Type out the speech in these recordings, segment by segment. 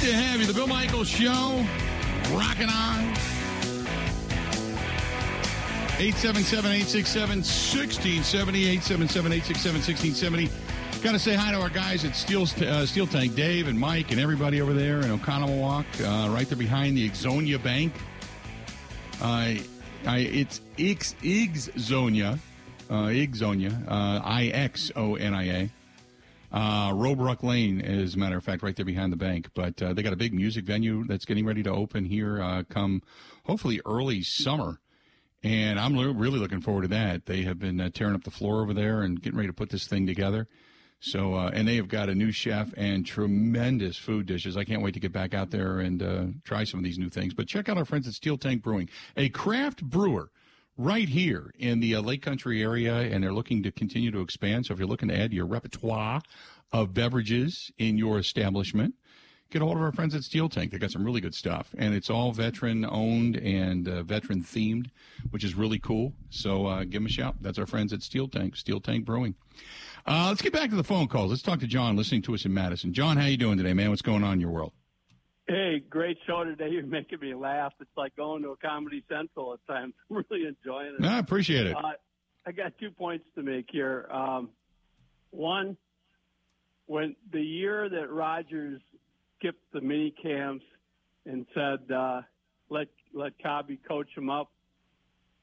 Good to have you. The Bill Michaels Show, rocking on. 877-867-1670, 877-867-1670. Got to say hi to our guys at Steel, uh, Steel Tank, Dave and Mike and everybody over there in Oconomowoc, uh, right there behind the Ixonia Bank. Uh, I, it's Ix, Ixonia, uh, Ixonia, uh, I-X-O-N-I-A. Uh, Robrook Lane, as a matter of fact, right there behind the bank. But uh, they got a big music venue that's getting ready to open here uh, come hopefully early summer. And I'm lo- really looking forward to that. They have been uh, tearing up the floor over there and getting ready to put this thing together. So, uh, and they have got a new chef and tremendous food dishes. I can't wait to get back out there and uh, try some of these new things. But check out our friends at Steel Tank Brewing, a craft brewer right here in the uh, Lake Country area, and they're looking to continue to expand. So if you're looking to add your repertoire of beverages in your establishment, get a hold of our friends at Steel Tank. They got some really good stuff, and it's all veteran owned and uh, veteran themed, which is really cool. So uh, give them a shout. That's our friends at Steel Tank, Steel Tank Brewing. Uh, let's get back to the phone calls. Let's talk to John, listening to us in Madison. John, how you doing today, man? What's going on in your world? Hey, great show today. You're making me laugh. It's like going to a Comedy Central at times. I'm really enjoying it. I appreciate it. Uh, I got two points to make here. Um, one, when the year that Rodgers skipped the mini camps and said, uh, "Let let Cobby coach him up,"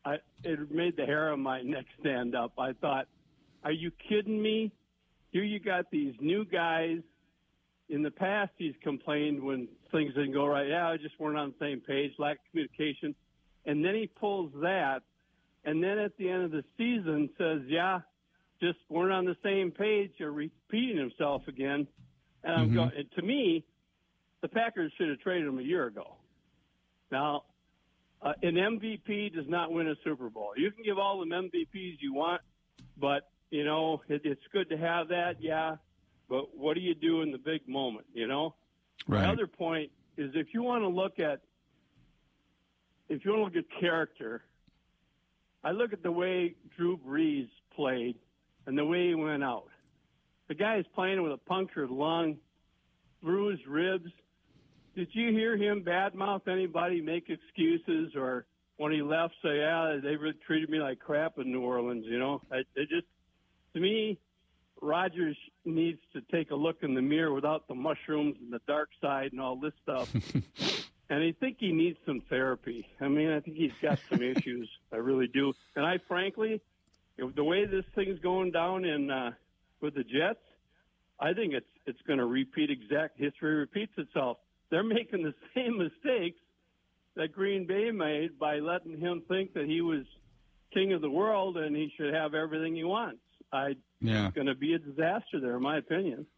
I, it made the hair on my neck stand up. I thought, "Are you kidding me? Here you got these new guys." In the past, he's complained when things didn't go right. Yeah, I just weren't on the same page, lack of communication, and then he pulls that, and then at the end of the season says, "Yeah, just weren't on the same page." You're repeating himself again, and I'm Mhm. going. And to me, the Packers should have traded him a year ago. Now, uh, an MVP does not win a Super Bowl. You can give all them MVPs you want, but you know it, it's good to have that, yeah. But what do you do in the big moment? You know. Right. My other point is if you want to look at if you want to look at character, I look at the way Drew Brees played and the way he went out. The guy is playing with a punctured lung, bruised ribs. Did you hear him badmouth anybody, make excuses, or when he left say, "Yeah, they really treated me like crap in New Orleans"? You know, it just to me, Rodgers needs to take a look in the mirror without the mushrooms and the dark side and all this stuff. and I think he needs some therapy. I mean, I think he's got some issues. I really do. And I frankly, if the way this thing's going down in uh, with the Jets, I think it's it's going to repeat exact history repeats itself. They're making the same mistakes that Green Bay made by letting him think that he was king of the world and he should have everything he wants. I Yeah. it's going to be a disaster there, in my opinion.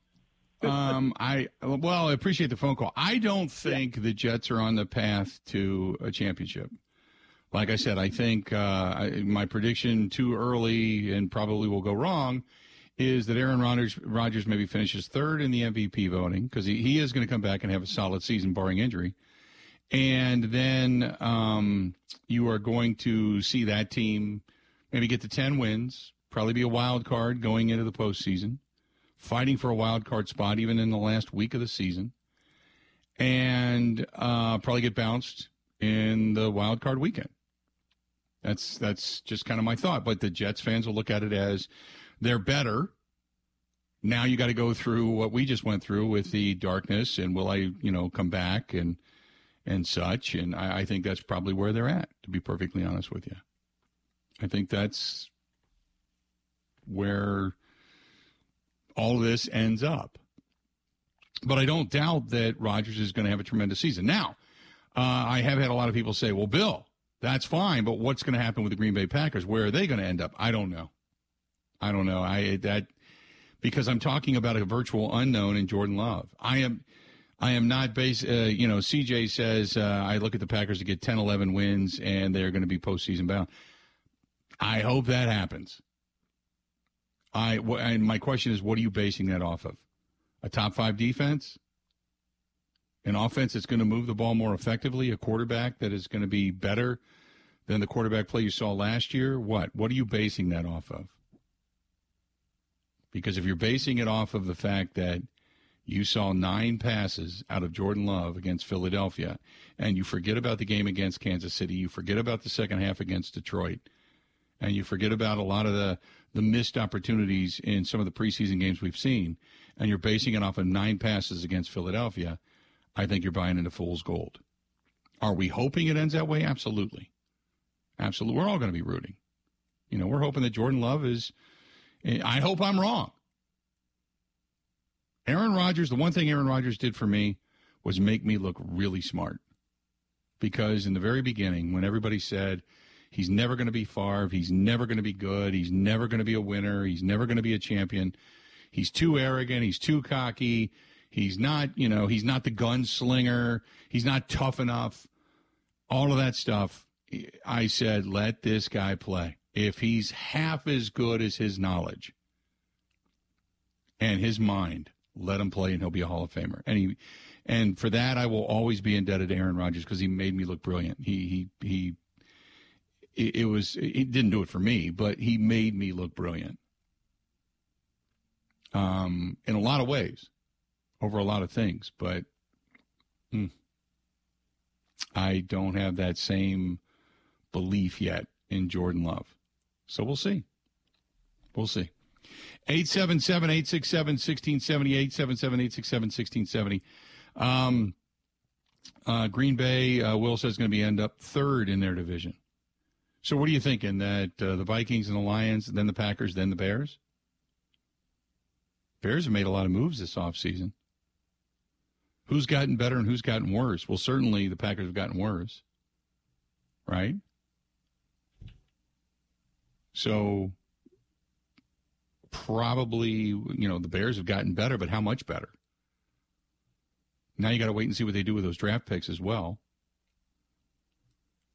Um, I well, I appreciate the phone call. I don't think the Jets are on the path to a championship. Like I said, I think uh, I, my prediction too early and probably will go wrong is that Aaron Rodgers, Rodgers maybe finishes third in the MVP voting because he, he is going to come back and have a solid season barring injury. And then um, you are going to see that team maybe get to 10 wins, probably be a wild card going into the postseason fighting for a wild card spot even in the last week of the season, and uh, probably get bounced in the wild card weekend. That's that's just kind of my thought. But the Jets fans will look at it as they're better. Now you got to go through what we just went through with the darkness, and will I, you know, come back and and such. And I, I think that's probably where they're at. To be perfectly honest with you, I think that's where all this ends up. But I don't doubt that Rodgers is going to have a tremendous season. Now, uh, I have had a lot of people say, well, Bill, that's fine, but what's going to happen with the Green Bay Packers? Where are they going to end up? I don't know. I don't know. I that because I'm talking about a virtual unknown in Jordan Love. I am I am not base. Uh, you know, CJ says uh, I look at the Packers to get 10, 11 wins, and they're going to be postseason bound. I hope that happens. I and my question is, what are you basing that off of? A top five defense, an offense that's going to move the ball more effectively, a quarterback that is going to be better than the quarterback play you saw last year. What? What are you basing that off of? Because if you're basing it off of the fact that you saw nine passes out of Jordan Love against Philadelphia, and you forget about the game against Kansas City, you forget about the second half against Detroit, and you forget about a lot of the, the missed opportunities in some of the preseason games we've seen, and you're basing it off of nine passes against Philadelphia, I think you're buying into fool's gold. Are we hoping it ends that way? Absolutely. Absolutely. We're all going to be rooting. You know, we're hoping that Jordan Love is. I hope I'm wrong. Aaron Rodgers, the one thing Aaron Rodgers did for me was make me look really smart. Because in the very beginning, when everybody said he's never going to be Favre, he's never going to be good, he's never going to be a winner, he's never going to be a champion, he's too arrogant, he's too cocky, he's not, you know, he's not the gunslinger, he's not tough enough, all of that stuff. I said, let this guy play. If he's half as good as his knowledge and his mind, let him play, and he'll be a Hall of Famer. And he, and for that, I will always be indebted to Aaron Rodgers because he made me look brilliant. He he he. It, it was he didn't do it for me, but he made me look brilliant. Um, in a lot of ways, over a lot of things, but hmm, I don't have that same belief yet in Jordan Love. So we'll see. We'll see. 877 867 1670, 877 867 1670. Um, uh, Green Bay, uh, Will says, going to be end up third in their division. So what are you thinking? That uh, the Vikings and the Lions, then the Packers, then the Bears? Bears have made a lot of moves this offseason. Who's gotten better and who's gotten worse? Well, certainly the Packers have gotten worse, right? So probably, you know, the Bears have gotten better, but how much better? Now you got to wait and see what they do with those draft picks as well.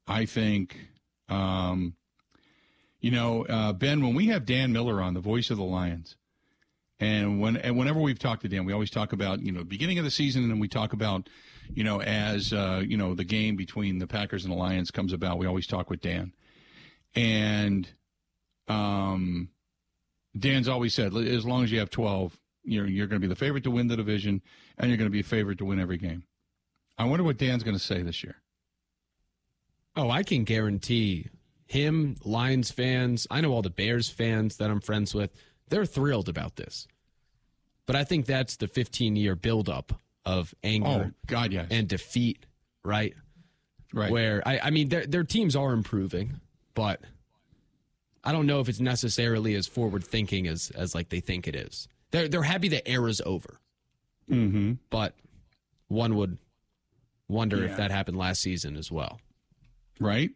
I think, um, you know, uh, Ben, when we have Dan Miller on, the voice of the Lions, and when and whenever we've talked to Dan, we always talk about you know beginning of the season, and then we talk about you know as uh, you know the game between the Packers and the Lions comes about. We always talk with Dan, and um, Dan's always said, as long as you have 12, you're, you're going to be the favorite to win the division, and you're going to be a favorite to win every game. I wonder what Dan's going to say this year. Oh, I can guarantee him, Lions fans, I know all the Bears fans that I'm friends with, they're thrilled about this. But I think that's the 15 year buildup of anger oh, God, yes. and defeat, right? Right. Where, I, I mean, their, their teams are improving, but – I don't know if it's necessarily as forward thinking as as like they think it is. They're they're happy the era's over. Mm-hmm. But one would wonder yeah. if that happened last season as well. Right.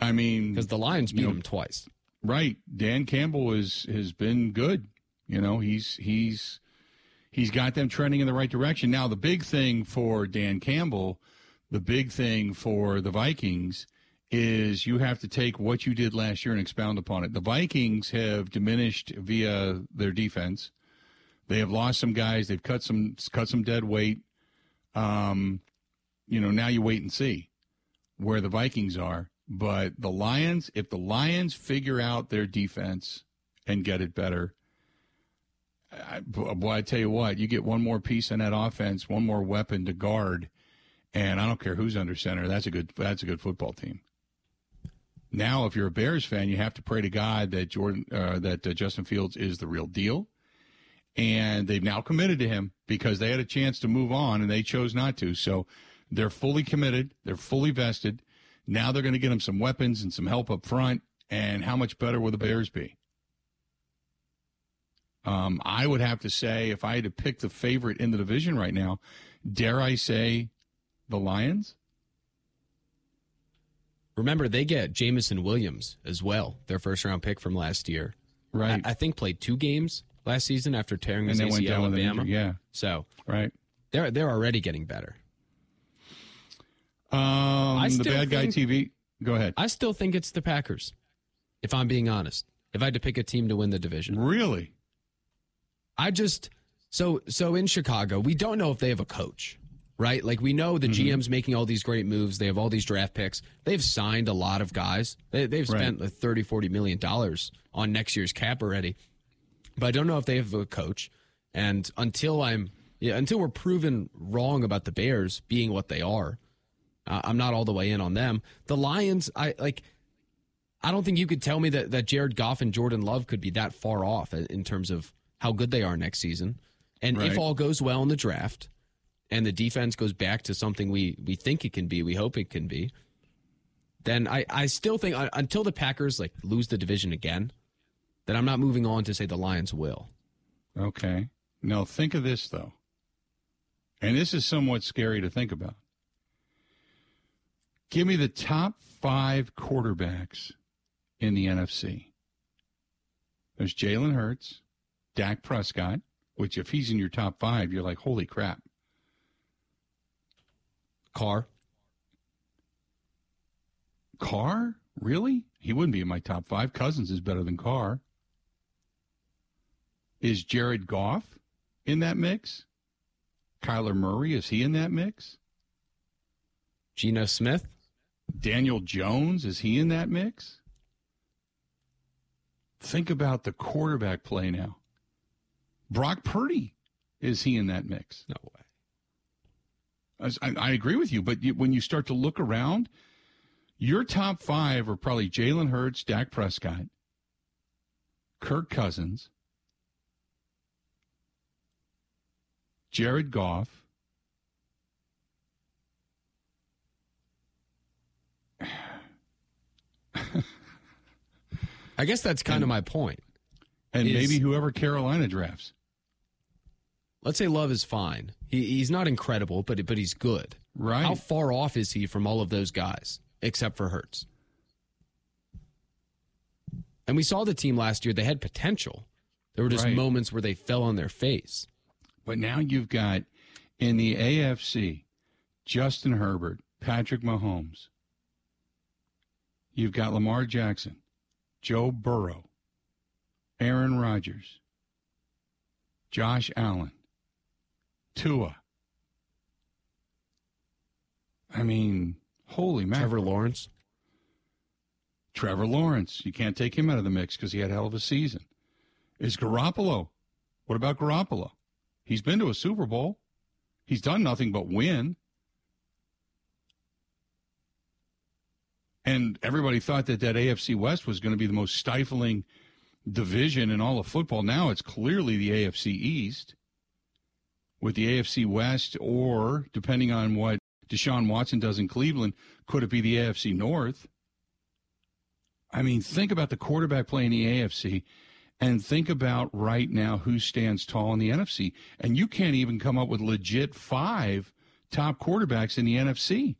I mean, because the Lions beat you know, them twice. Right. Dan Campbell is has been good. You know, he's he's he's got them trending in the right direction. Now, the big thing for Dan Campbell, the big thing for the Vikings is you have to take what you did last year and expound upon it. The Vikings have diminished via their defense. They have lost some guys. They've cut some cut some dead weight. Um, you know, now you wait and see where the Vikings are. But the Lions, if the Lions figure out their defense and get it better, I, boy, I tell you what, you get one more piece in that offense, one more weapon to guard, and I don't care who's under center. That's a good. That's a good football team. Now, if you're a Bears fan, you have to pray to God that Jordan, uh, that uh, Justin Fields is the real deal, and they've now committed to him because they had a chance to move on and they chose not to. So they're fully committed. They're fully vested. Now they're going to get them some weapons and some help up front. And how much better will the Bears be? Um, I would have to say, if I had to pick the favorite in the division right now, dare I say, the Lions? Remember, they get Jamison Williams as well, their first round pick from last year. Right. I, I think played two games last season after tearing his ACL in Alabama. Yeah. So right, they're they're already getting better. Um, the bad guy TV. Go ahead. I still think it's the Packers. If I'm being honest, if I had to pick a team to win the division, really, I just so so in Chicago, we don't know if they have a coach right? Like we know the mm-hmm. GM's making all these great moves. They have all these draft picks. They've signed a lot of guys. They, have spent right. like 30, 40 million dollars on next year's cap already. But I don't know if they have a coach. And until I'm yeah, until we're proven wrong about the Bears being what they are, uh, I'm not all the way in on them. The Lions, I like. I don't think you could tell me that, that Jared Goff and Jordan Love could be that far off in terms of how good they are next season. And right. if all goes well in the draft and the defense goes back to something we, we think it can be, we hope it can be, then I, I still think uh, until the Packers like lose the division again, that I'm not moving on to say the Lions will. Okay. Now think of this though. And this is somewhat scary to think about. Give me the top five quarterbacks in the NFC. There's Jalen Hurts, Dak Prescott, which if he's in your top five, you're like, holy crap. Carr. Carr? Really? He wouldn't be in my top five. Cousins is better than Carr. Is Jared Goff in that mix? Kyler Murray, is he in that mix? Geno Smith? Daniel Jones, is he in that mix? Think about the quarterback play now. Brock Purdy, is he in that mix? No way. I, I agree with you, but you, when you start to look around, your top five are probably Jalen Hurts, Dak Prescott, Kirk Cousins, Jared Goff. I guess that's kind and, of my point. And is, maybe whoever Carolina drafts. Let's say Love is fine. He, he's not incredible, but but he's good. Right. How far off is he from all of those guys, except for Hurts? And we saw the team last year; they had potential. There were just right. moments where they fell on their face. But now you've got in the AFC, Justin Herbert, Patrick Mahomes. You've got Lamar Jackson, Joe Burrow, Aaron Rodgers, Josh Allen, Tua. I mean, holy man. Trevor Lawrence. Trevor Lawrence. You can't take him out of the mix because he had a hell of a season. Is Garoppolo? What about Garoppolo? He's been to a Super Bowl. He's done nothing but win. And everybody thought that that AFC West was going to be the most stifling division in all of football. Now it's clearly the AFC East with the AFC West, or depending on what Deshaun Watson does in Cleveland, could it be the AFC North? I mean, think about the quarterback play in the AFC and think about right now who stands tall in the NFC. And you can't even come up with legit five top quarterbacks in the NFC.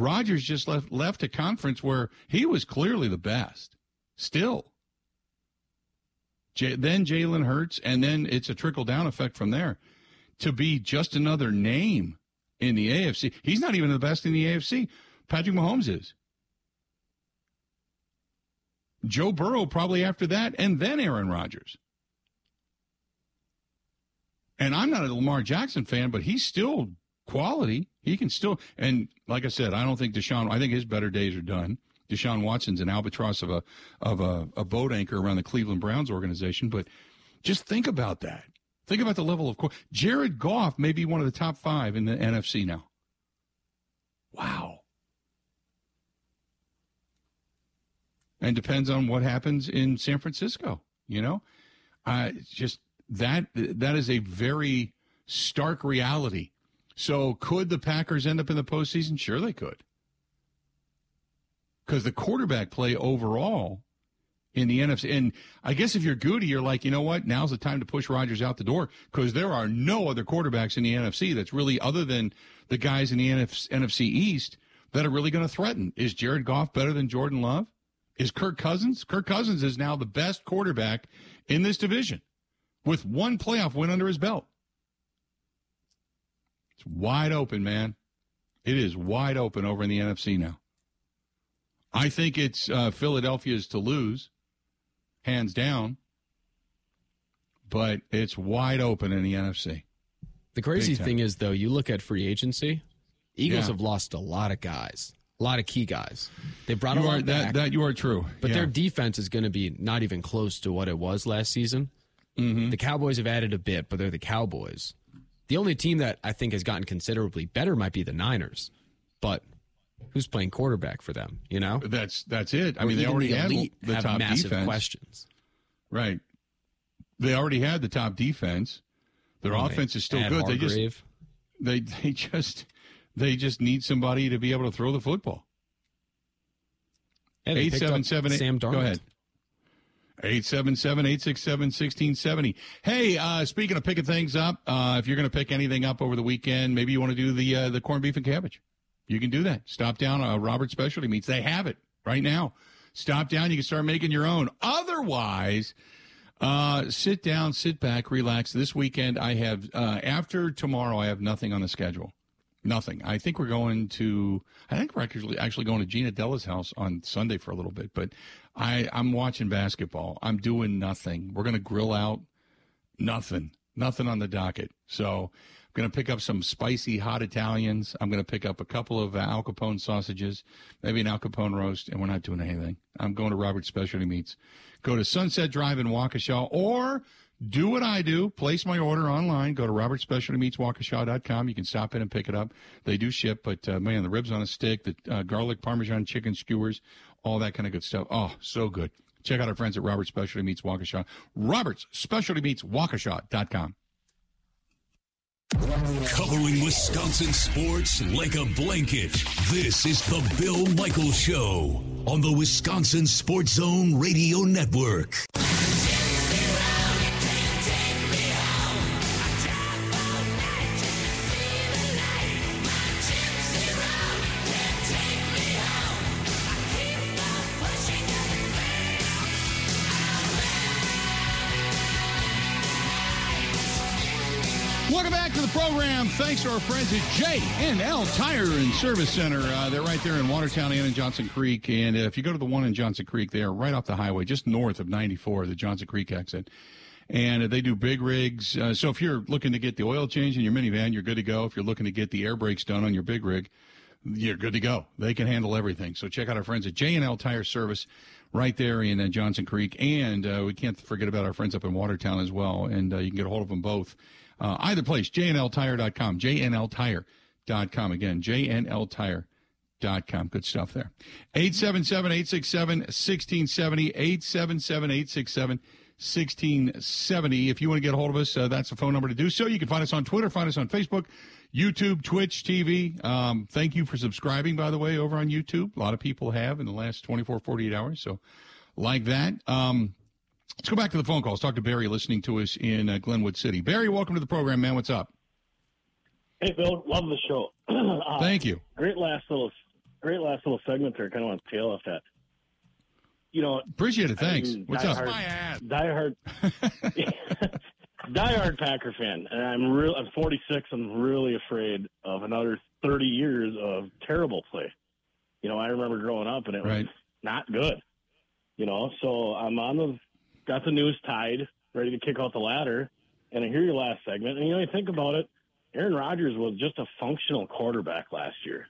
Rodgers just left left a conference where he was clearly the best. Still. J- then Jalen Hurts, and then it's a trickle down effect from there. To be just another name in the AFC, he's not even the best in the AFC. Patrick Mahomes is. Joe Burrow probably after that, and then Aaron Rodgers. And I'm not a Lamar Jackson fan, but he's still quality. He can still, and like I said, I don't think Deshaun. I think his better days are done. Deshaun Watson's an albatross of a of a, a boat anchor around the Cleveland Browns organization. But just think about that. Think about the level of Jared Goff may be one of the top five in the NFC now. Wow. And depends on what happens in San Francisco. You know, uh, just that that is a very stark reality so could the Packers end up in the postseason? Sure, they could. Because the quarterback play overall in the NFC, and I guess if you're Gutey, you're like, you know what? Now's the time to push Rodgers out the door because there are no other quarterbacks in the NFC that's really other than the guys in the NFC East that are really going to threaten. Is Jared Goff better than Jordan Love? Is Kirk Cousins? Kirk Cousins is now the best quarterback in this division with one playoff win under his belt. It's wide open, man. It is wide open over in the NFC now. I think it's uh, Philadelphia's to lose, hands down. But it's wide open in the NFC. The crazy thing is, though, you look at free agency. Eagles yeah. have lost a lot of guys, a lot of key guys. They brought you a lot that, back, that you are true, but yeah. their defense is going to be not even close to what it was last season. Mm-hmm. The Cowboys have added a bit, but they're the Cowboys. The only team that I think has gotten considerably better might be the Niners, but who's playing quarterback for them? You know, that's that's it. I or mean, they already the had the have top massive defense. questions, right? They already had the top defense. Their oh, offense is still good. Hargrave. They just they they just they just need somebody to be able to throw the football. Eight seven seven eight. Sam Darnold. Go ahead. 877-867-1670. Hey, uh, speaking of picking things up, uh, if you're going to pick anything up over the weekend, maybe you want to do the uh, the corned beef and cabbage. You can do that. Stop down uh, Robert Specialty Meats. They have it right now. Stop down. You can start making your own. Otherwise, uh, sit down, sit back, relax. This weekend, I have uh, after tomorrow, I have nothing on the schedule. Nothing. I think we're going to. I think we're actually actually going to Gina Della's house on Sunday for a little bit. But I I'm watching basketball. I'm doing nothing. We're going to grill out. Nothing. Nothing on the docket. So I'm going to pick up some spicy hot Italians. I'm going to pick up a couple of Al Capone sausages, maybe an Al Capone roast, and we're not doing anything. I'm going to Robert's Specialty Meats. Go to Sunset Drive in Waukesha or do what I do. Place my order online. Go to Robert Specialty Meats Waukesha.com. You can stop in and pick it up. They do ship, but uh, man, the ribs on a stick, the uh, garlic parmesan chicken skewers, all that kind of good stuff. Oh, so good. Check out our friends at Robert's Specialty Meats Waukesha. Robert's Specialty Meats Waukesha.com. Covering Wisconsin sports like a blanket. This is the Bill Michaels Show on the Wisconsin Sports Zone Radio Network. Program thanks to our friends at J&L Tire and Service Center. Uh, they're right there in Watertown and in Johnson Creek. And if you go to the one in Johnson Creek, they are right off the highway, just north of 94, the Johnson Creek exit. And they do big rigs. Uh, so if you're looking to get the oil change in your minivan, you're good to go. If you're looking to get the air brakes done on your big rig, you're good to go. They can handle everything. So check out our friends at J&L Tire Service right there in uh, Johnson Creek. And uh, we can't forget about our friends up in Watertown as well. And uh, you can get a hold of them both uh, either place, jnltire.com, jnltire.com. Again, jnltire.com. Good stuff there. 877 867 1670, 877 867 1670. If you want to get a hold of us, uh, that's the phone number to do so. You can find us on Twitter, find us on Facebook, YouTube, Twitch TV. Um, thank you for subscribing, by the way, over on YouTube. A lot of people have in the last 24, 48 hours. So, like that. Um, Let's go back to the phone calls. Talk to Barry listening to us in uh, Glenwood City. Barry, welcome to the program, man. What's up? Hey, Bill. Love the show. uh, Thank you. Great last little, great last little segment there. Kind of want to tail off that. You know, appreciate it. Thanks. I What's up? My ass. Diehard, diehard Packer fan, and I'm real. I'm 46. I'm really afraid of another 30 years of terrible play. You know, I remember growing up, and it right. was not good. You know, so I'm on the got the news tied, ready to kick out the ladder. And I hear your last segment, and you know, you think about it, Aaron Rodgers was just a functional quarterback last year.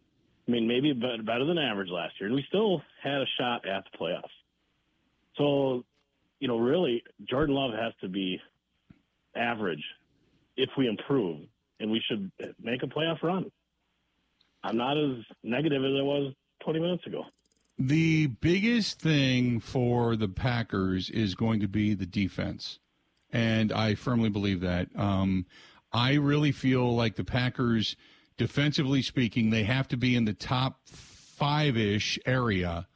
I mean, maybe better than average last year, and we still had a shot at the playoffs. So, you know, really, Jordan Love has to be average if we improve, and we should make a playoff run. I'm not as negative as I was 20 minutes ago. The biggest thing for the Packers is going to be the defense. And I firmly believe that. Um, I really feel like the Packers, defensively speaking, they have to be in the top five ish area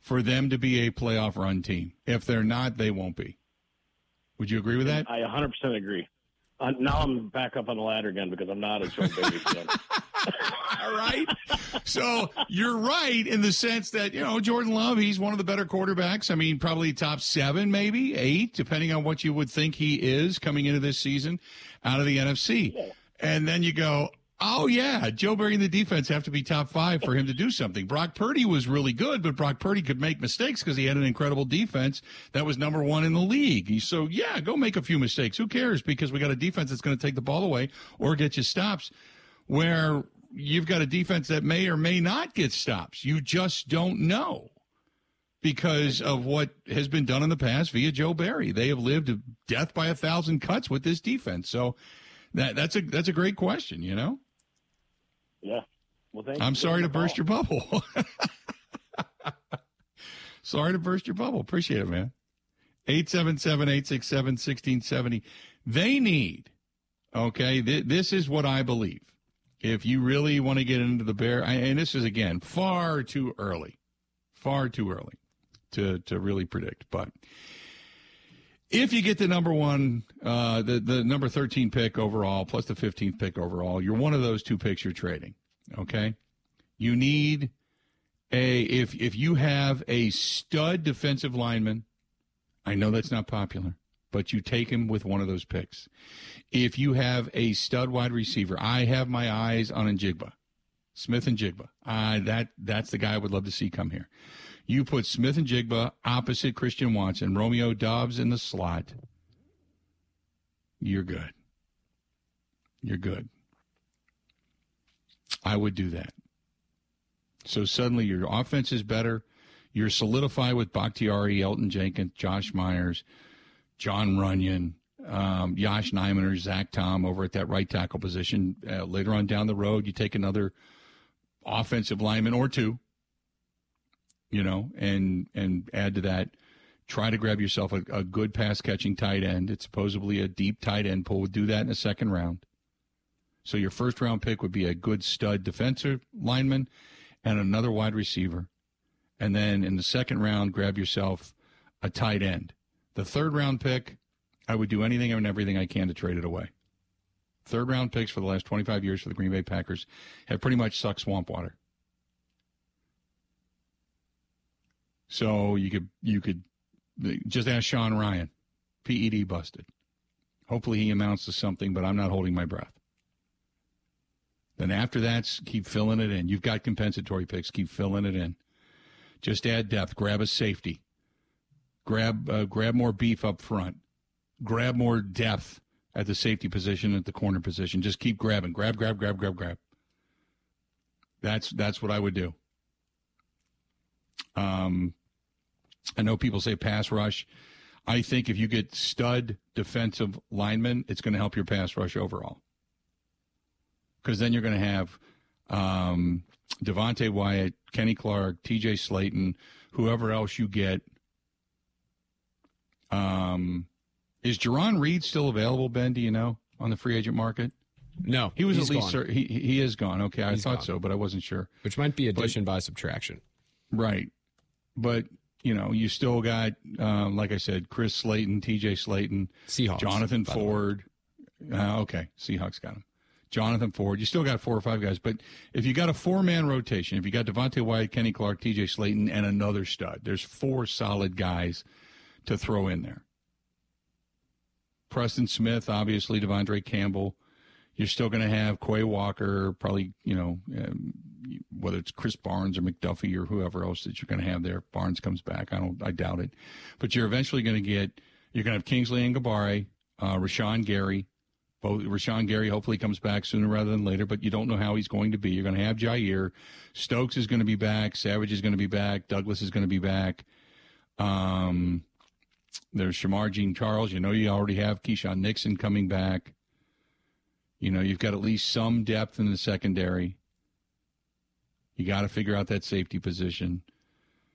for them to be a playoff run team. If they're not, they won't be. Would you agree with that? I 100% agree. Uh, now I'm back up on the ladder again because I'm not a Joe Barry fan. All right. So you're right in the sense that, you know, Jordan Love, he's one of the better quarterbacks. I mean, probably top seven, maybe eight, depending on what you would think he is coming into this season out of the NFC. Yeah. And then you go, Oh yeah, Joe Barry and the defense have to be top five for him to do something. Brock Purdy was really good, but Brock Purdy could make mistakes because he had an incredible defense that was number one in the league. So yeah, go make a few mistakes. Who cares? Because we got a defense that's going to take the ball away or get you stops. Where you've got a defense that may or may not get stops. You just don't know because of what has been done in the past via Joe Barry. They have lived death by a thousand cuts with this defense. So that that's a that's a great question. You know. Yeah. Well, thank I'm sorry to burst your bubble. sorry to burst your bubble. Appreciate it, man. 877 867 1670. They need, okay, th- this is what I believe. If you really want to get into the bear, and this is again far too early, far too early to, to really predict. But if you get the number one, uh, the, the number 13 pick overall, plus the 15th pick overall, you're one of those two picks you're trading. Okay. You need a, if, if you have a stud defensive lineman, I know that's not popular, but you take him with one of those picks. If you have a stud wide receiver, I have my eyes on Njigba, Smith-Njigba. Uh, that that's the guy I would love to see come here. You put Smith-Njigba opposite Christian Watson, Romeo Doubs in the slot. You're good. You're good. I would do that. So suddenly your offense is better. You're solidified with Bakhtiari, Elgton Jenkins, Josh Myers, Jon Runyan, um, Yosh Nijman or Zach Tom over at that right tackle position. Uh, later on down the road, you take another offensive lineman or two, you know, and and add to that. Try to grab yourself a, a good pass catching tight end. It's supposedly a deep tight end pool. Do that in the second round. So your first round pick would be a good stud defensive lineman and another wide receiver. And then in the second round, grab yourself a tight end. The third round pick, I would do anything and everything I can to trade it away. Third round picks for the last 25 years for the Green Bay Packers have pretty much sucked swamp water. So you could you could just ask Sean Rhyan, PED busted. Hopefully he amounts to something, but I'm not holding my breath. Then after that, keep filling it in. You've got compensatory picks, keep filling it in. Just add depth. Grab a safety. Grab uh, grab more beef up front. Grab more depth at the safety position, at the corner position. Just keep grabbing. Grab, grab, grab, grab, grab. That's that's what I would do. Um, I know people say pass rush. I think if you get stud defensive linemen, it's going to help your pass rush overall. Because then you're going to have um, Devonte Wyatt, Kenny Clark, T.J. Slaton, whoever else you get. Um, is Jarran Reed still available, Ben? Do you know on the free agent market? No, he was at least gone. he he is gone. Okay, I thought gone. so, but I wasn't sure. Which might be addition but, by subtraction, right? But you know, you still got, um, like I said, Chris Slaton, T.J. Slaton, Seahawks, Jonathan Ford. Uh, okay, Seahawks got him. Jonathan Ford. You still got four or five guys, but if you got a four man rotation, if you got Devonte Wyatt, Kenny Clark, T.J. Slaton, and another stud, there's four solid guys to throw in there. Preston Smith, obviously, De'Vondre Campbell. You're still going to have Quay Walker, probably, you know, um, whether it's Krys Barnes or McDuffie or whoever else that you're going to have there. Barnes comes back. I don't, I doubt it. But you're eventually going to get, you're going to have Kingsley Enagbare, uh, Rashan Gary, both Rashan Gary hopefully comes back sooner rather than later, but you don't know how he's going to be. You're going to have Jaire. Stokes is going to be back. Savage is going to be back. Douglas is going to be back. Um, there's Shemar Jean Charles. You know you already have Keisean Nixon coming back. You know you've got at least some depth in the secondary. You got to figure out that safety position.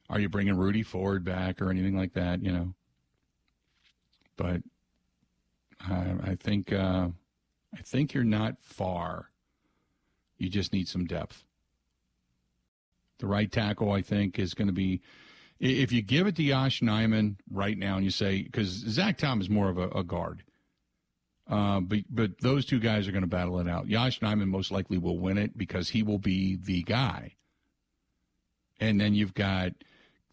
Are you bringing Rudy Ford back or anything like that? You know, but I, I think uh, I think you're not far. You just need some depth. The right tackle, I think, is going to be. If you give it to Yosh Nijman right now, and you say because Zach Tom is more of a, a guard, uh, but but those two guys are going to battle it out. Yosh Nijman most likely will win it because he will be the guy. And then you've got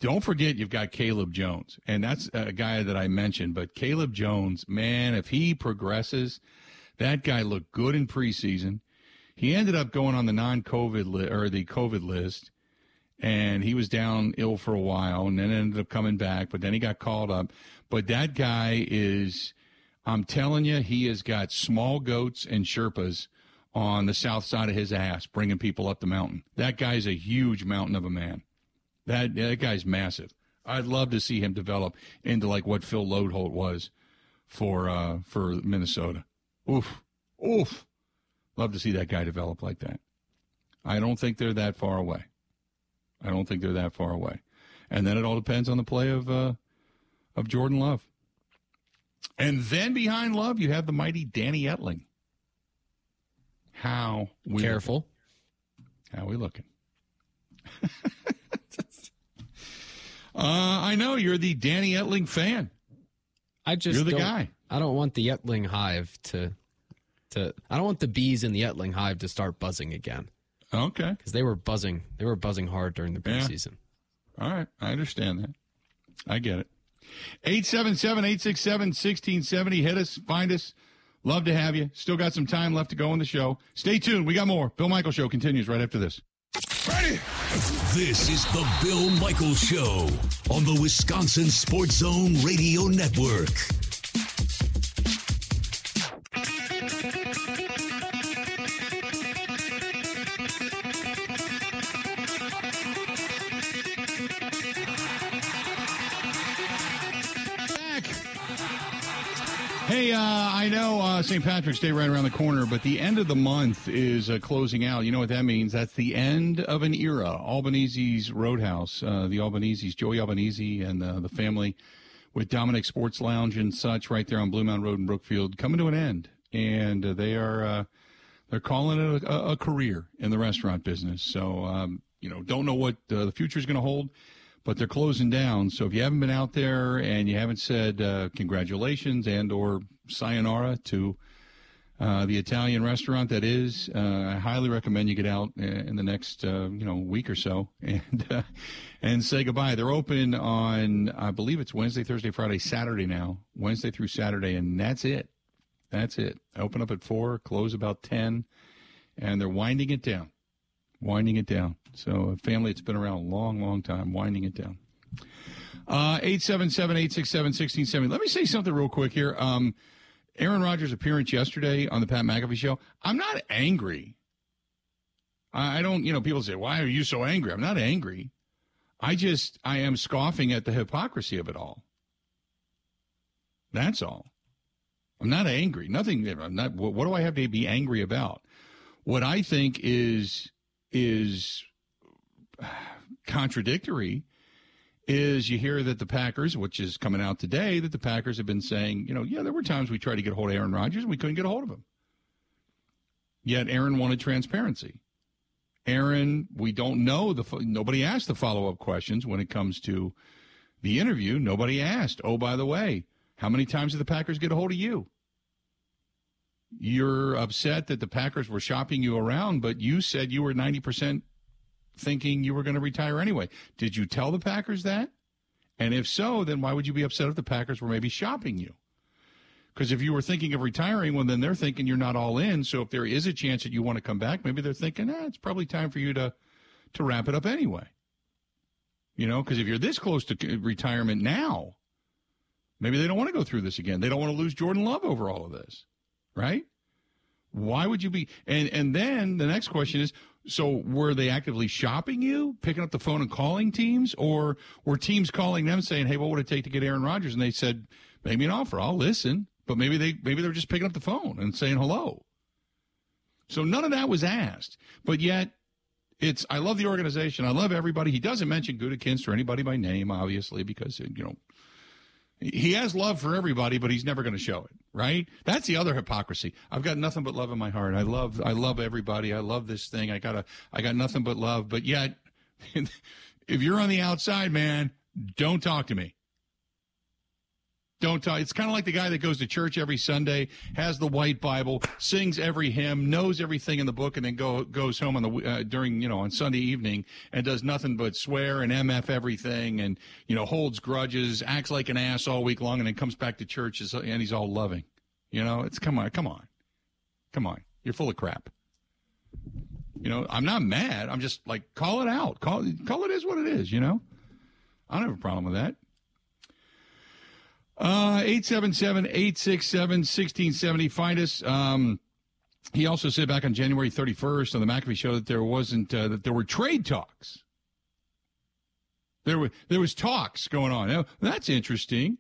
don't forget you've got Caleb Jones, and that's a guy that I mentioned. But Caleb Jones, man, if he progresses, that guy looked good in preseason. He ended up going on the non-COVID li- or the COVID list, and he was down ill for a while, and then ended up coming back. But then he got called up. But that guy is, I'm telling you, he has got small goats and Sherpas on the south side of his ass, bringing people up the mountain. That guy's a huge mountain of a man. That that guy's massive. I'd love to see him develop into like what Phil Loadholt was for uh, for Minnesota. Oof, oof. Love to see that guy develop like that. I don't think they're that far away. I don't think they're that far away. And then it all depends on the play of uh, of Jordan Love. And then behind Love, you have the mighty Danny Etling. How we careful? Looking? How we looking? Uh, I know you're the Danny Etling fan. I just you're the guy. I don't want the Etling hive to to. I don't want the bees in the Etling hive to start buzzing again. Okay. Because they were buzzing. They were buzzing hard during the preseason. Yeah. All right, I understand that. I get it. 877-867-1670. Hit us, find us. Love to have you. Still got some time left to go in the show. Stay tuned. We got more. Bill Michael Show continues right after this. Ready? This is the Bill Michael Show on the Wisconsin Sports Zone Radio Network. I know uh, St. Patrick's Day right around the corner, but the end of the month is uh, closing out. You know what that means? That's the end of an era. Albanese's Roadhouse, uh, the Albanese's, Joey Albanese and uh, the family with Dominic Sports Lounge and such right there on Bluemound Road in Brookfield coming to an end. And uh, they are they're calling it a, a, career in the restaurant business. So, um, you know, don't know what the future is going to hold but they're closing down. So if you haven't been out there and you haven't said uh, congratulations and or sayonara to uh, the Italian restaurant that is, uh, I highly recommend you get out in the next uh, you know week or so and uh, and say goodbye. They're open on I believe it's Wednesday, Thursday, Friday, Saturday now, Wednesday through Saturday, and that's it. That's it. Open up at four, close about ten, and they're winding it down winding it down. So, a family that's been around a long, long time, winding it down. Uh, 877 867 1670. Let me say something real quick here. Um, Aaron Rodgers' appearance yesterday on the Pat McAfee show, I'm not angry. I don't, you know, people say, why are you so angry? I'm not angry. I just, I am scoffing at the hypocrisy of it all. That's all. I'm not angry. Nothing, I'm not, what, do I have to be angry about? What I think is is contradictory is you hear that the Packers, which is coming out today, that the Packers have been saying, you know, yeah, there were times we tried to get a hold of Aaron Rodgers and we couldn't get a hold of him. Yet Aaron wanted transparency. Aaron, we don't know the nobody asked the follow up questions when it comes to the interview. Nobody asked. Oh, by the way, how many times did the Packers get a hold of you? you're upset that the Packers were shopping you around, but you said you were 90% thinking you were going to retire anyway. Did you tell the Packers that? And if so, then why would you be upset if the Packers were maybe shopping you? Because if you were thinking of retiring, well, then they're thinking you're not all in. So if there is a chance that you want to come back, maybe they're thinking, eh, it's probably time for you to to wrap it up anyway. You know, because if you're this close to retirement now, maybe they don't want to go through this again. They don't want to lose Jordan Love over all of this right? Why would you be? And and then the next question is: so were they actively shopping you, picking up the phone and calling teams, or were teams calling them saying, "Hey, what would it take to get Aaron Rodgers?" And they said, "Make me an offer. I'll listen." But maybe they maybe they're just picking up the phone and saying hello. So none of that was asked, but yet it's. I love the organization. I love everybody. He doesn't mention Gutekunst or anybody by name, obviously, because you know he has love for everybody, but he's never going to show it, right? That's the other hypocrisy. I've got nothing but love in my heart. I love, I love everybody. I love this thing. I got a, I got nothing but love. But yet, if you're on the outside, man, don't talk to me. Don't talk. It's kind of like the guy that goes to church every Sunday, has the white Bible, sings every hymn, knows everything in the book, and then go goes home on the uh, during you know on Sunday evening and does nothing but swear and mf everything, and you know holds grudges, acts like an ass all week long, and then comes back to church and he's all loving. You know, it's come on, come on, come on. You're full of crap. You know, I'm not mad. I'm just like call it out. Call call it is what it is. You know, I don't have a problem with that. Uh, 877 867 1670. Find us. Um, he also said back on January 31st on the McAfee show that there wasn't, uh, that there were trade talks. There were there was talks going on. Now, that's interesting.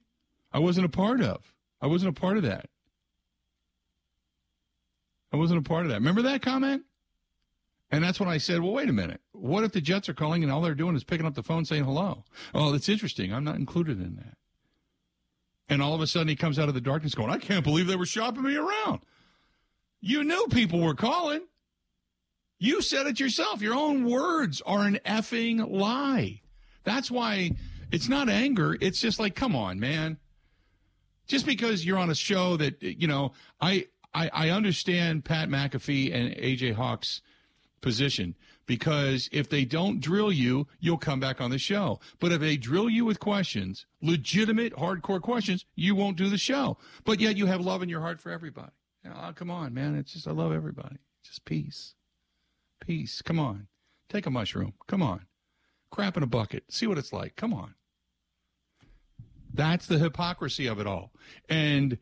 I wasn't a part of. I wasn't a part of that. I wasn't a part of that. Remember that comment? And that's when I said, well, wait a minute. What if the Jets are calling and all they're doing is picking up the phone saying hello? Oh, that's interesting. I'm not included in that. And all of a sudden he comes out of the darkness going, I can't believe they were shopping me around. You knew people were calling. You said it yourself. Your own words are an effing lie. That's why it's not anger. It's just like, come on, man. Just because you're on a show that, you know, I, I, I understand Pat McAfee and AJ Hawk's position because if they don't drill you, you'll come back on the show. But if they drill you with questions, legitimate, hardcore questions, you won't do the show. But yet you have love in your heart for everybody. Oh, come on, man. It's just, I love everybody. Just peace. Peace. Come on. Take a mushroom. Come on. Crap in a bucket. See what it's like. Come on. That's the hypocrisy of it all. And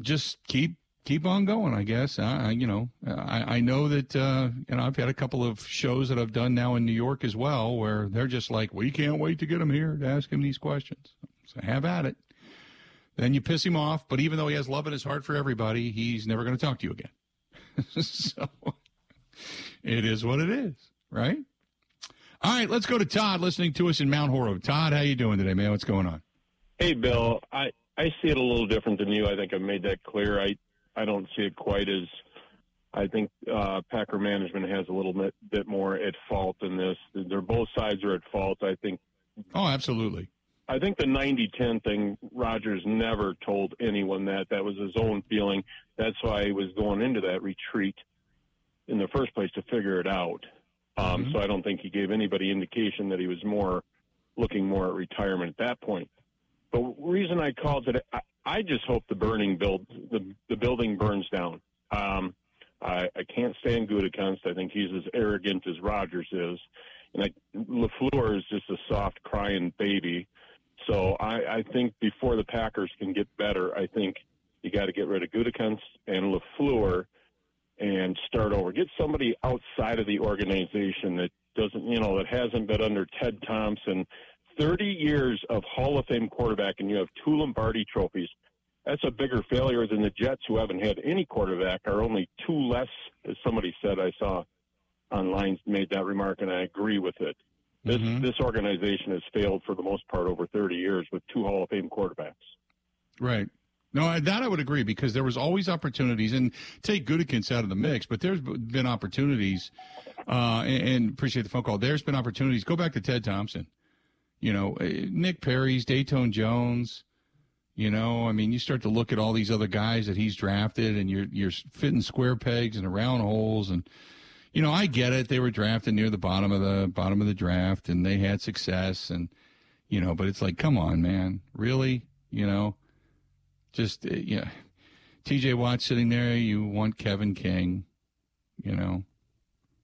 just keep keep on going, I guess. I, you know, I, I know that uh, you know I've had a couple of shows that I've done now in New York as well, where they're just like, we can't wait to get him here to ask him these questions. So have at it. Then you piss him off, but even though he has love in his heart for everybody, he's never going to talk to you again. so it is what it is, right? All right, let's go to Todd listening to us in Mount Horeb. Todd, how you doing today, man? What's going on? Hey, Bill. I, I see it a little different than you. I think I've made that clear. I I don't see it quite as. I think uh, Packer management has a little bit, bit more at fault in this. They're both sides are at fault. I think. Oh, absolutely. I think the 90-10 thing, Rodgers never told anyone that. That was his own feeling. That's why he was going into that retreat in the first place to figure it out. Um, mm-hmm. So I don't think he gave anybody indication that he was more looking more at retirement at that point. But reason I called it, I, I just hope the burning build the the building burns down. Um, I, I can't stand Gutekunst. I think he's as arrogant as Rodgers is, and I, LaFleur is just a soft crying baby. So I, I think before the Packers can get better, I think you got to get rid of Gutekunst and LaFleur and start over. Get somebody outside of the organization that doesn't, you know, that hasn't been under Ted Thompson 30 years of Hall of Fame quarterback and you have two Lombardi trophies, that's a bigger failure than the Jets, who haven't had any quarterback, are only two less, as somebody said. I saw online made that remark, and I agree with it. This mm-hmm. this organization has failed for the most part over 30 years with two Hall of Fame quarterbacks. Right. No, that I would agree because there was always opportunities, and take Gutekunst out of the mix, but there's been opportunities, uh, and, and appreciate the phone call. There's been opportunities. Go back to Ted Thompson you know, eh, Nick Perry's, Datone Jones. You know, I mean, you start to look at all these other guys that he's drafted, and you're you're fitting square pegs and round holes, and you know, I get it. They were drafted near the bottom of the bottom of the draft, and they had success, and you know, but it's like, come on, man, really, you know, just eh, yeah. T.J. Watt sitting there. You want Kevin King, you know,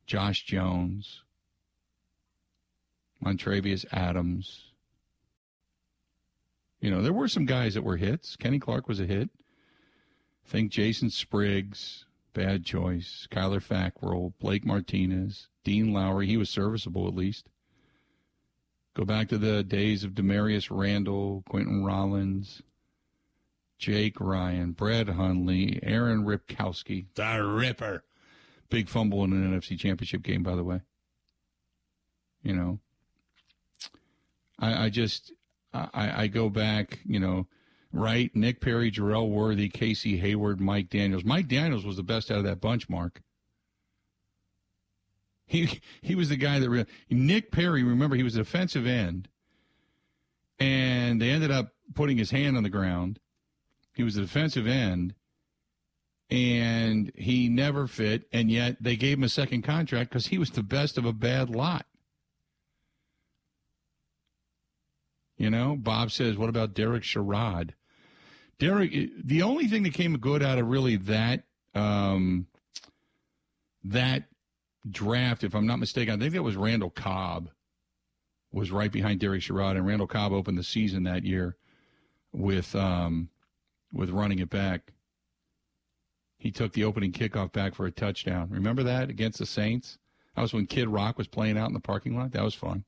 Josh Jones. Montravius Adams. You know, there were some guys that were hits. Kenny Clark was a hit. I think Jason Spriggs, bad choice. Kyler Fackrell, Blake Martinez, Dean Lowry. He was serviceable at least. Go back to the days of Damarious Randall, Quinten Rollins, Jake Ryan, Brett Hundley, Aaron Ripkowski. The Ripper. Big fumble in an NFC championship game, by the way. You know, I, I just I, I go back, you know, right? Nick Perry, Jerel Worthy, Casey Hayward, Mike Daniels. Mike Daniels was the best out of that bunch, Mark. He he was the guy that re- Nick Perry. Remember, he was a defensive end, and they ended up putting his hand on the ground. He was a defensive end, and he never fit. And yet they gave him a second contract because he was the best of a bad lot. You know, Bob says, what about Derek Sherrod? Derek, the only thing that came good out of really that um, that draft, if I'm not mistaken, I think that was Randall Cobb was right behind Derek Sherrod, and Randall Cobb opened the season that year with um, with running it back. He took the opening kickoff back for a touchdown. Remember that against the Saints? That was when Kid Rock was playing out in the parking lot. That was fun.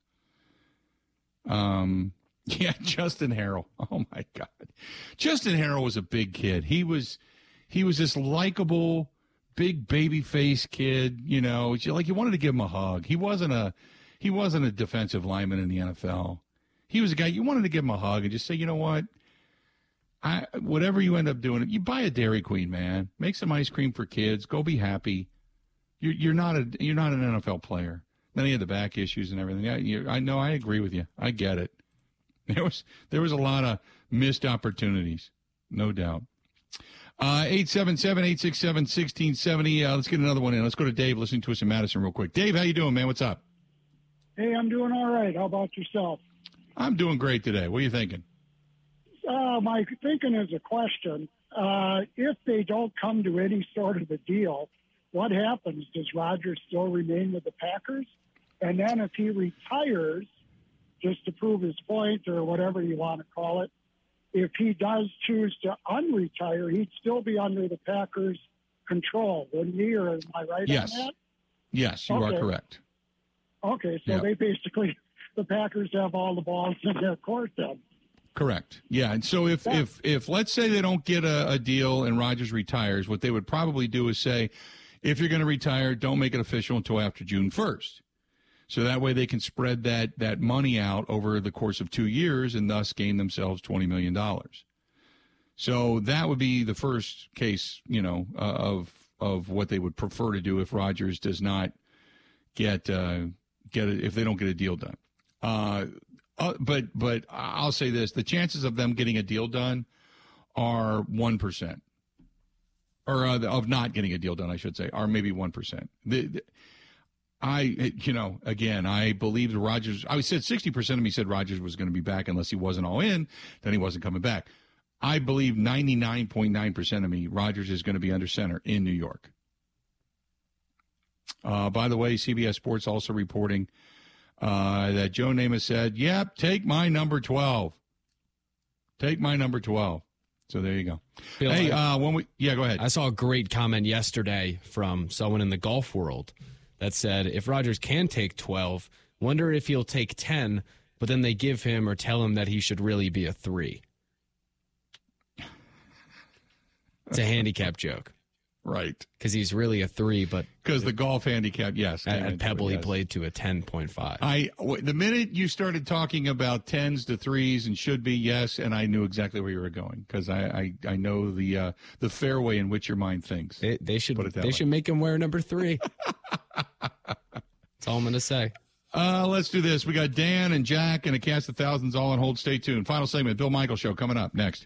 Um, yeah, Justin Harrell. Oh my God, Justin Harrell was a big kid. He was he was this likable, big baby face kid. You know, like you wanted to give him a hug. He wasn't a he wasn't a defensive lineman in the NFL. He was a guy you wanted to give him a hug and just say, you know what, I whatever you end up doing, you buy a Dairy Queen, man. Make some ice cream for kids. Go be happy. You're you're not a you're not an NFL player. Then he had the back issues and everything. I, you, I know. I agree with you. I get it. There was there was a lot of missed opportunities, no doubt. Uh, 877-867-1670. Uh, let's get another one in. Let's go to Dave listening to us in Madison real quick. Dave, how you doing, man? What's up? Hey, I'm doing all right. How about yourself? I'm doing great today. What are you thinking? Uh, my thinking is a question. Uh, if they don't come to any sort of a deal, what happens? Does Rodgers still remain with the Packers? And then if he retires, just to prove his point or whatever you want to call it. If he does choose to unretire, he'd still be under the Packers' control, wouldn't he? Or am I right yes. on that? Yes, you okay. are correct. Okay, so they basically the Packers have all the balls in their court then. Correct. Yeah, and so if yeah. if if let's say they don't get a, a deal and Rodgers retires, what they would probably do is say, if you're going to retire, don't make it official until after June first. So that way they can spread that, that money out over the course of two years and thus gain themselves $20 million. So that would be the first case, you know, uh, of of what they would prefer to do if Rodgers does not get uh, get if they don't get a deal done. Uh, uh, but but I'll say this: the chances of them getting a deal done are one percent, or uh, of not getting a deal done, I should say, are maybe one percent. I, you know, again, I believed Rodgers. I said 60% of me said Rodgers was going to be back unless he wasn't all in, then he wasn't coming back. I believe 99.9% of me, Rodgers is going to be under center in New York. Uh, by the way, CBS Sports also reporting uh, that Joe Namath said, yep, take my number 12. Take my number 12. So there you go. Bill, hey, uh, when we, yeah, go ahead. I saw a great comment yesterday from someone in the golf world that said if Rodgers can take 12, wonder if he'll take 10, but then they give him or tell him that he should really be a 3. It's a handicap joke. Right. Because he's really a three, but because the golf handicap, yes. At, at Pebble, it, yes. he played to a ten point five. I the minute you started talking about tens to threes and should be yes, and I knew exactly where you were going because I, I, I know the uh, the fairway in which your mind thinks. They, they should they way. should make him wear number three. That's all I'm going to say. Uh, let's do this. We got Dan and Jack and a cast of thousands all on hold. Stay tuned. Final segment, Bill Michael Show coming up next.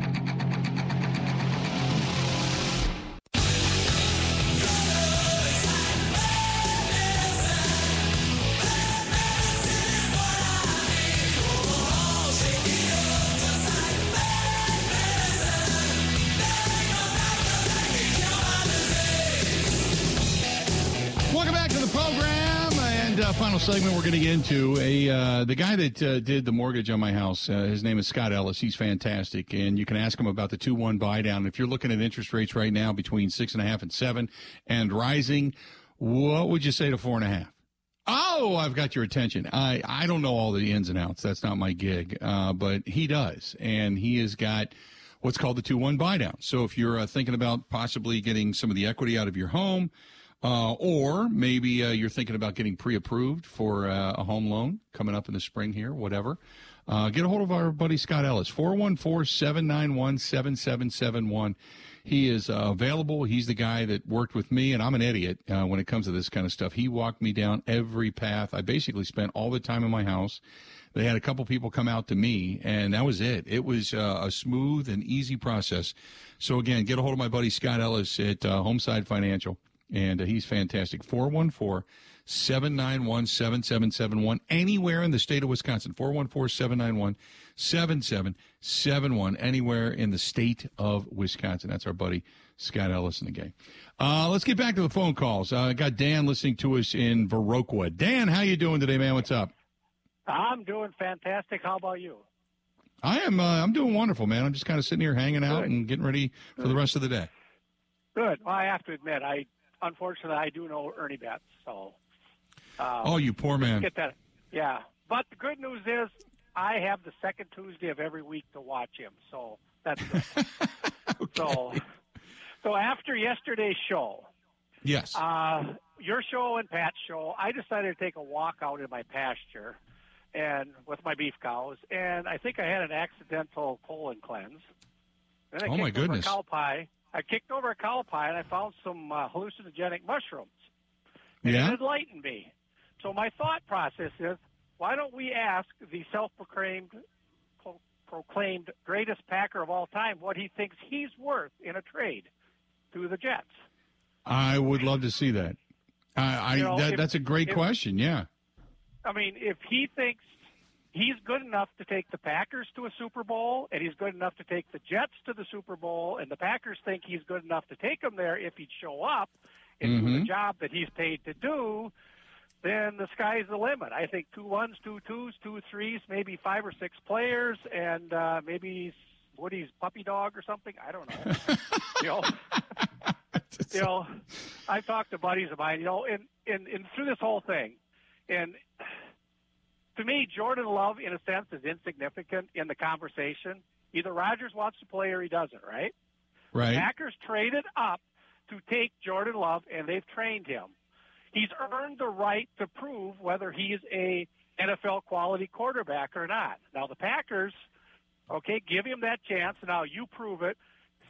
Segment we're going to get into a uh, the guy that uh, did the mortgage on my house. Uh, his name is Scott Ellis. He's fantastic, and you can ask him about the two one buy down. If you're looking at interest rates right now between six and a half and seven and rising, what would you say to four and a half? Oh, I've got your attention. I I don't know all the ins and outs. That's not my gig, uh, but he does, and he has got what's called the two one buy down. So if you're uh, thinking about possibly getting some of the equity out of your home uh, or maybe uh, you're thinking about getting pre-approved for uh, a home loan coming up in the spring here, whatever. Uh, get a hold of our buddy Scott Ellis, 414-791-7771. He is uh, available. He's the guy that worked with me, and I'm an idiot uh, when it comes to this kind of stuff. He walked me down every path. I basically spent all the time in my house. They had a couple people come out to me, and that was it. It was a smooth and easy process. So again, get a hold of my buddy Scott Ellis at Homeside Financial and uh, he's fantastic. 414 791 7771, anywhere in the state of Wisconsin. 414 791 7771, anywhere in the state of Wisconsin. That's our buddy Scott Ellis and the gang. Uh, let's get back to the phone calls. Uh, I uh, got Dan listening to us in Viroqua. Dan, how you doing today, man? What's up? I'm doing fantastic. How about you? I am. Uh, I'm doing wonderful, man. I'm just kind of sitting here hanging out Good. and getting ready for Good. the rest of the day. Good. Well, I have to admit, I unfortunately I do know Ernie Betts, so. Um, oh, you poor man. Get that? Yeah, but the good news is I have the second Tuesday of every week to watch him, so that's good. okay. So, so after yesterday's show, yes, uh, your show and Pat's show, I decided to take a walk out in my pasture and with my beef cows, and I think I had an accidental colon cleanse. Then I oh my goodness! cow pie. I kicked over a cow pie and I found some uh, hallucinogenic mushrooms. And yeah. It enlightened me. So my thought process is, why don't we ask the self-proclaimed proclaimed greatest Packer of all time what he thinks he's worth in a trade to the Jets? I would love to see that. I, I you know, that, if, that's a great if, question. Yeah. I mean, if he thinks he's good enough to take the Packers to a Super Bowl, and he's good enough to take the Jets to the Super Bowl, and the Packers think he's good enough to take them there if he'd show up and mm-hmm. do the mm-hmm. job that he's paid to do, then the sky's the limit. I think two ones, two twos, two threes, maybe five or six players, and uh, maybe Woody's puppy dog or something. I don't know. you know, you know, I talked to buddies of mine. You know, and and, and through this whole thing, and to me, Jordan Love, in a sense, is insignificant in the conversation. Either Rodgers wants to play or he doesn't, right? Right. The Packers traded up to take Jordan Love, and they've trained him. He's earned the right to prove whether he's a NFL quality quarterback or not. Now the Packers, okay, give him that chance. Now you prove it.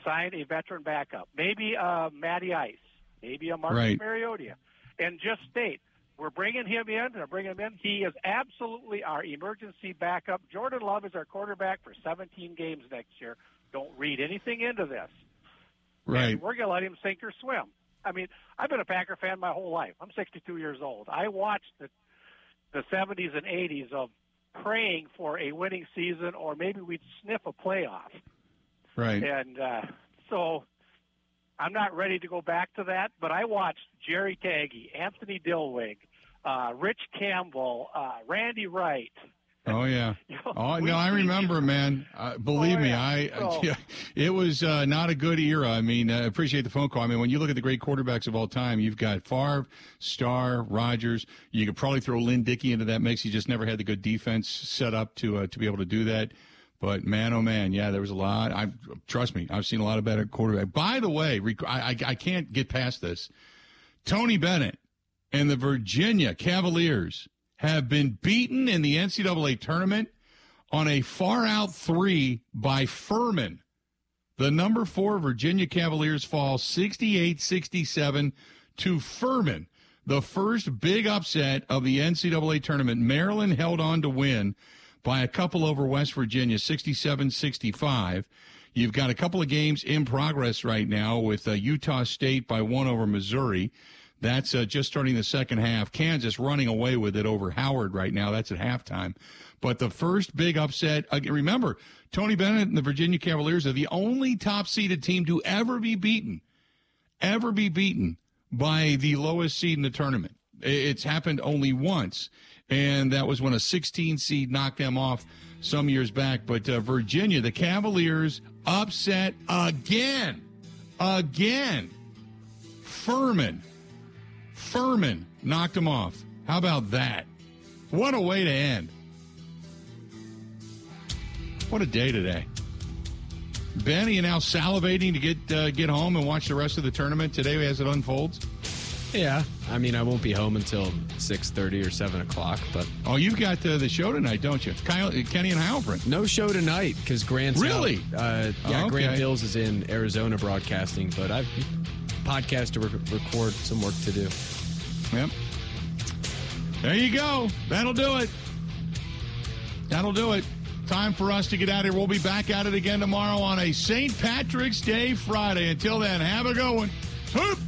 Sign a veteran backup, maybe a Matty Ice, maybe a Marcus right. Mariota, and just state we're bringing him in. They're bringing him in. He is absolutely our emergency backup. Jordan Love is our quarterback for 17 games next year. Don't read anything into this. Right. And we're going to let him sink or swim. I mean, I've been a Packer fan my whole life. I'm 62 years old. I watched the the 70s and 80s of praying for a winning season, or maybe we'd sniff a playoff. Right. And uh, so I'm not ready to go back to that, but I watched Jerry Tagge, Anthony Dilweg, uh, Rich Campbell, uh, Randy Wright. Oh yeah. Oh no, I remember, man. Uh, believe oh, yeah. me, I yeah, it was uh, not a good era. I mean, I uh, appreciate the phone call. I mean, when you look at the great quarterbacks of all time, you've got Favre, Starr, Rodgers. You could probably throw Lynn Dickey into that mix. He just never had the good defense set up to uh, to be able to do that. But man, oh man, yeah, there was a lot. I trust me, I've seen a lot of better quarterback. By the way, I, I, I can't get past this. Tony Bennett and the Virginia Cavaliers have been beaten in the NCAA tournament on a far out three by Furman. The number four Virginia Cavaliers fall 68 67 to Furman. The first big upset of the NCAA tournament. Maryland held on to win by a couple over West Virginia, 67 65. You've got a couple of games in progress right now with uh, Utah State by one over Missouri. That's uh, just starting the second half. Kansas running away with it over Howard right now. That's at halftime. But the first big upset, uh, remember, Tony Bennett and the Virginia Cavaliers are the only top seeded team to ever be beaten, ever be beaten by the lowest seed in the tournament. It's happened only once, and that was when a 16 seed knocked them off some years back. But uh, Virginia, the Cavaliers upset again, again. Furman Furman knocked him off. How about that? What a way to end. What a day today. Ben, are you now salivating to get uh, get home and watch the rest of the tournament today as it unfolds? Yeah, I mean, I won't be home until six thirty or seven o'clock. But oh, you've got uh, the show tonight, don't you? Kyle, Kenny and Heilprin. No show tonight because Grant's really. Uh, yeah, okay. Grant Hills is in Arizona broadcasting, but I've podcast to re- record some work to do. Yep. There you go. That'll do it. That'll do it. Time for us to get out of here. We'll be back at it again tomorrow on a St. Patrick's Day Friday. Until then, have a good one. Hoop!